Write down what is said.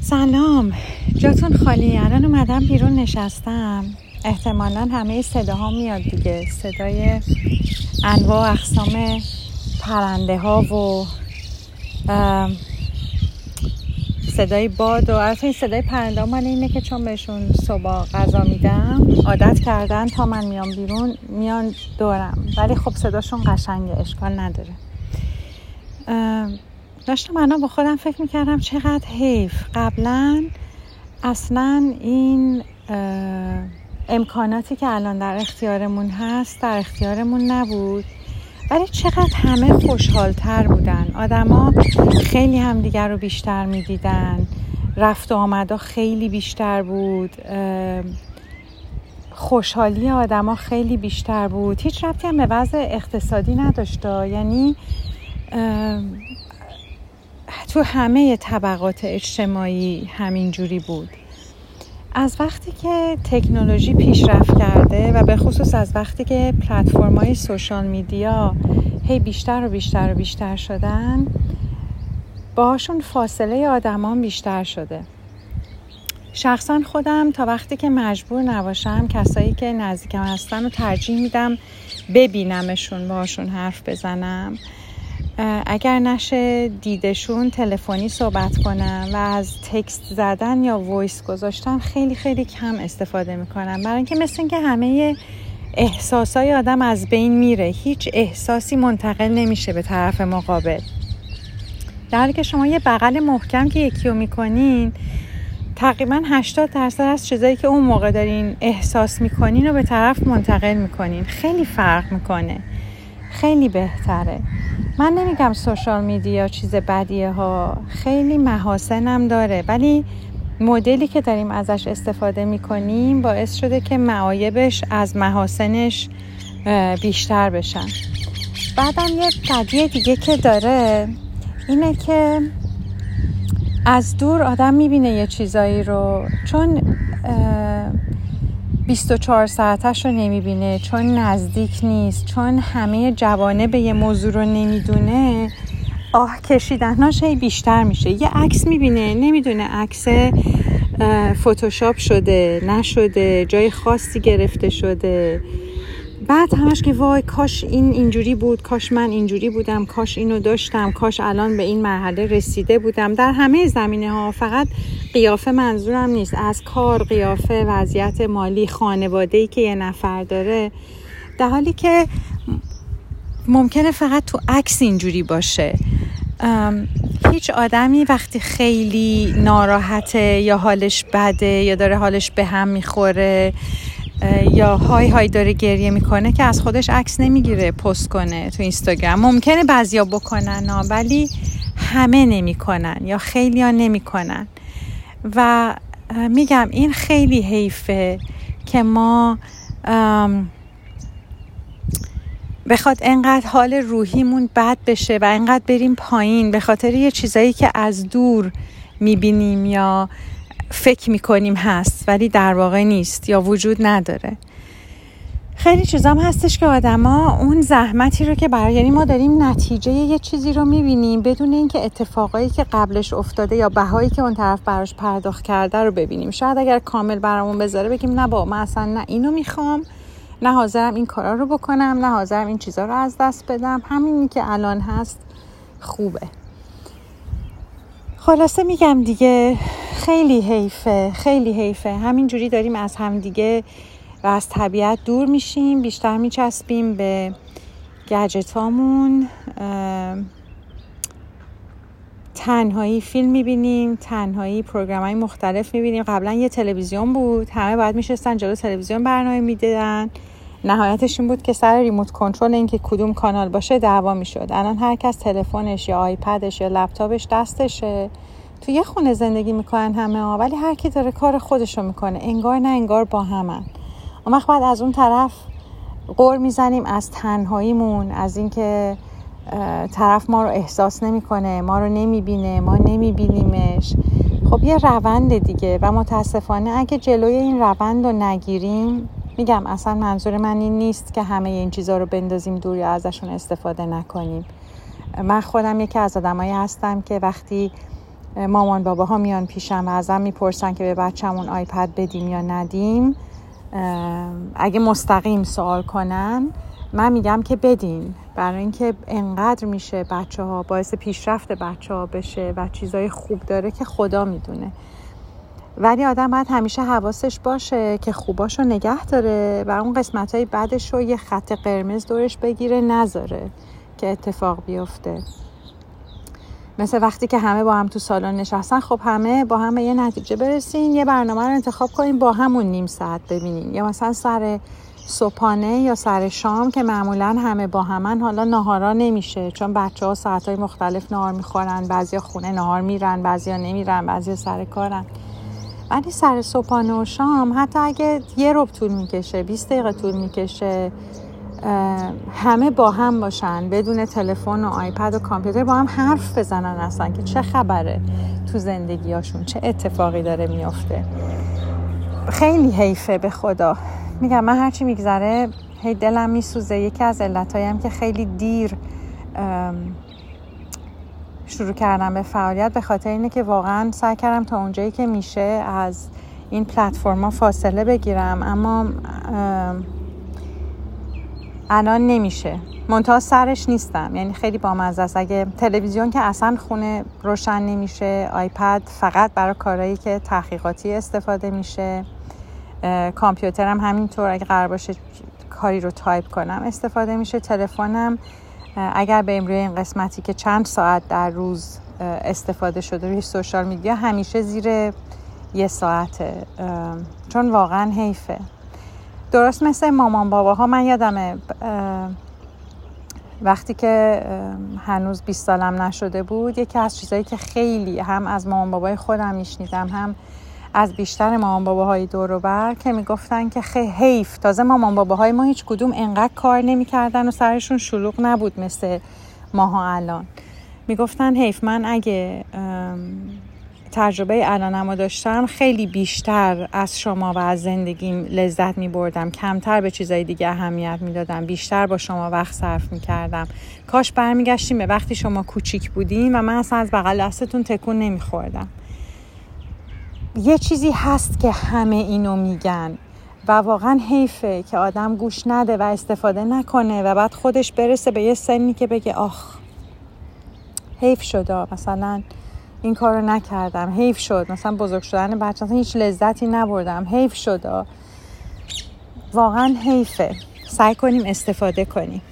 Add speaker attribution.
Speaker 1: سلام. جاتون خالی الان اومدم بیرون نشستم. احتمالا همه صداها میاد دیگه. صدای انواع اقسام پرنده ها و صدای باد و البته این صدای پرنده من اینه که چون بهشون صبح غذا میدم عادت کردن تا من میام بیرون میان دورم. ولی خب صداشون قشنگه اشکال نداره. داشتم الان با خودم فکر می‌کردم چقدر حیف. قبلا اصلا این امکاناتی که الان در اختیارمون هست در اختیارمون نبود. ولی چقدر همه خوشحالتر بودن. آدما خیلی همدیگر رو بیشتر می‌دیدن. رفت و آمدا خیلی بیشتر بود. خوشحالی آدما خیلی بیشتر بود. هیچ ربطی هم به وضع اقتصادی نداشت. یعنی تو همه طبقات اجتماعی همین جوری بود. از وقتی که تکنولوژی پیشرفت کرده و به خصوص از وقتی که پلتفرم های سوشال میدیا هی بیشتر و بیشتر و بیشتر شدن باهاشون فاصله آدمان بیشتر شده. شخصا خودم تا وقتی که مجبور نباشم کسایی که نزدیکم هستن رو ترجیح میدم ببینمشون باشون حرف بزنم. اگر نشه دیدشون تلفنی صحبت کنم و از تکست زدن یا وایس گذاشتن خیلی خیلی کم استفاده می‌کنم برای اینکه مثل اینکه همه احساسای آدم از بین میره هیچ احساسی منتقل نمیشه به طرف مقابل. در که شما یه بغل محکم که یکی رو می‌کنین تقریبا 80 درصد از چیزایی که اون موقع دارین احساس می‌کنین رو به طرف منتقل می‌کنین. خیلی فرق می‌کنه. خیلی بهتره. من نمیگم سوشال میدیا چیز بدیه ها. خیلی محاسنم داره. ولی مدلی که داریم ازش استفاده می‌کنیم باعث شده که معایبش از محاسنش بیشتر بشن. بعدم یه قضیه دیگه که داره اینه که از دور آدم می‌بینه یه چیزایی رو. چون 24 ساعتش رو نمی‌بینه چون نزدیک نیست چون همه جوانه به یه موضوع رو نمی‌دونه. آه کشیدناش هی بیشتر میشه. یه عکس می‌بینه نمی‌دونه عکس فتوشاپ شده نشده جای خاصی گرفته شده. بعد همش که وای کاش این اینجوری بود کاش من اینجوری بودم کاش اینو داشتم کاش الان به این مرحله رسیده بودم. در همه زمینه ها فقط قیافه منظورم نیست. از کار قیافه وضعیت مالی خانواده که یه نفر داره. در حالی که ممکنه فقط تو عکس اینجوری باشه. هیچ آدمی وقتی خیلی ناراحته یا حالش بده یا داره حالش به هم می‌خوره یا های های داره گریه می‌کنه که از خودش عکس نمی‌گیره پست کنه تو اینستاگرام. ممکنه بعضیا بکنن ولی همه نمی‌کنن یا خیلی ها نمی‌کنن. و میگم این خیلی حیفه که ما بخواد انقدر حال روحیمون بد بشه و انقدر بریم پایین به خاطر یه چیزایی که از دور می‌بینیم یا فکر می‌کنیم هست ولی در واقع نیست یا وجود نداره. خیلی چیزام هستش که آدما اون زحمتی رو که برای یعنی ما داریم نتیجه یه چیزی رو می‌بینیم بدون اینکه اتفاقایی که قبلش افتاده یا بهایی که اون طرف براش پرداخت کرده رو ببینیم. شاید اگر کامل برامون بذاره بگیم نه با من اصلا نه اینو می‌خوام نه حاضرم این کارا رو بکنم نه حاضرم این چیزا رو از دست بدم. همینی که الان هست خوبه. خلاصه میگم دیگه خیلی حیفه خیلی حیفه. همینجوری داریم از همدیگه و از طبیعت دور میشیم بیشتر میچسبیم به گجتامون. تنهایی فیلم می‌بینیم تنهایی پروگرام های مختلف می‌بینیم. قبلا یه تلویزیون بود همه باید میشستن جلو تلویزیون برنامه می‌دیدن. نهایتش این بود که سر ریموت کنترل اینکه کدوم کانال باشه دعوا می‌شد. الان هر کس تلفنش یا آیپدش یا لپتاپش دستشه. تو یه خونه زندگی می‌کنن همه ها ولی هر کی داره کار خودشو می‌کنه. انگار نه انگار با همن. اون وقت بعد از اون طرف قور می‌زنیم از تنهاییمون از اینکه طرف ما رو احساس نمی‌کنه ما رو نمی‌بینه ما نمیبینیمش. خب یه روند دیگه و متاسفانه اگه جلوی این روند رو نگیریم میگم اصلا منظور من این نیست که همه این چیزها رو بندازیم دور یا ازشون استفاده نکنیم. من خودم یکی از آدمایی هستم که وقتی مامان بابا ها میان پیشم و ازم می‌پرسن که به بچهمون آیپد بدیم یا ندیم. اگه مستقیم سوال کنن من میگم که بدین. برای اینکه انقدر میشه بچه ها باعث پیشرفت بچه ها بشه و چیزای خوب داره که خدا می‌دونه. ولی آدم باید همیشه حواسش باشه که خوباشو نگه داره و اون قسمت های بعدش رو یه خط قرمز دورش بگیره نذاره که اتفاق بیفته. مثل وقتی که همه با هم تو سالن نشستن خب همه با هم یه نتیجه برسین یه برنامه رو انتخاب کنین با همون نیم ساعت ببینین. یا مثلا سر صبحانه یا سر شام که معمولا همه با همن حالا نهارا نمیشه چون بچه ها ساعت های مختلف نهار می‌خورن بعضی خونه نهار میرن بعضی نمیرن بعضی سر کارن. ولی سر صبحانه و شام حتی اگه یه رب طول می‌کشه 20 دقیقه طول می‌کشه همه با هم باشن بدون تلفن و آیپد و کامپیوتر با هم حرف بزنن اصلا که چه خبره تو زندگیاشون چه اتفاقی داره میافته. خیلی حیفه به خدا. میگم من هرچی میگذره هی دلم میسوزه. یکی از علتهایم که خیلی دیر شروع کردم به فعالیت به خاطر اینه که واقعا سعی کردم تا اونجایی که میشه از این پلتفرما فاصله بگیرم. اما الان نمیشه. منتها سرش نیستم. یعنی خیلی بامزه است. اگه تلویزیون که اصلا خونه روشن نمیشه آیپد فقط برای کارهایی که تحقیقاتی استفاده میشه. کامپیوترم همینطور. اگه قرار باشه کاری رو تایپ کنم استفاده میشه. تلفنم اگر به روی این قسمتی که چند ساعت در روز استفاده شده روی سوشال میدیا همیشه زیر یه ساعته. چون واقعا حیفه. درست مثل مامان باباها. من یادمه وقتی که هنوز 20 سالم نشده بود یکی از چیزهایی که خیلی هم از مامان بابای خودم میشنیدم هم از بیشتر مامان باباهای دور بر که می‌گفتن که خیلی حیف تازه مامان باباهای ما هیچ کدوم انقدر کار نمی‌کردن و سرشون شلوغ نبود مثل ماها الان. می‌گفتن حیف من اگه تجربه الانمو داشتم خیلی بیشتر از شما و از زندگیم لذت می بردم کمتر به چیزای دیگه اهمیت می‌دادم. بیشتر با شما وقت صرف می کردم کاش برمیگشتیم به وقتی شما کوچیک بودیم و من اصلا از بغل دستتون تکون نمیخوردم. یه چیزی هست که همه اینو میگن و واقعا حیفه که آدم گوش نده و استفاده نکنه و بعد خودش برسه به یه سنی که بگه آخ حیف شده مثلا این کار رو نکردم. حیف شد. مثلا بزرگ شدن بچه مثلا هیچ لذتی نبردم. حیف شد. واقعا حیفه. سعی کنیم استفاده کنیم.